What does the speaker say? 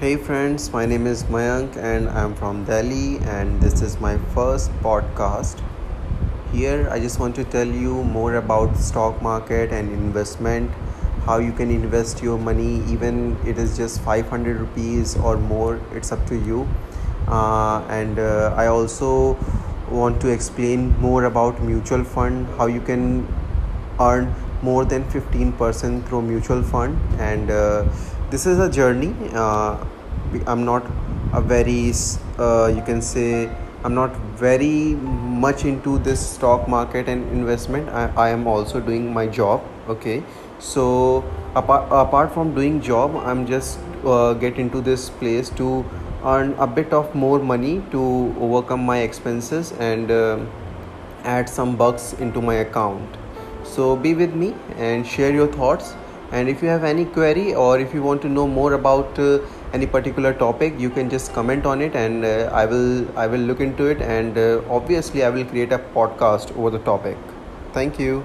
Hey friends, my name is Mayank and I'm from Delhi and this is my first podcast. Here I just want to tell you more about stock market and investment, how you can invest your money even it is just 500 rupees or more, it's up to you. Uh, and uh, I also want to explain more about mutual fund, how you can earn more than 15% through mutual fund and uh, this is a journey uh, i'm not a very uh, you can say i'm not very much into this stock market and investment. I, I am also doing my job okay? So apart, apart from doing job i'm just uh, get into this place to earn a bit of more money to overcome my expenses and uh, add some bucks into my account. So be with me and share your thoughts and if you have any query or if you want to know more about uh, any particular topic you can just comment on it and uh, i will i will look into it and uh, obviously i will create a podcast over the topic. Thank you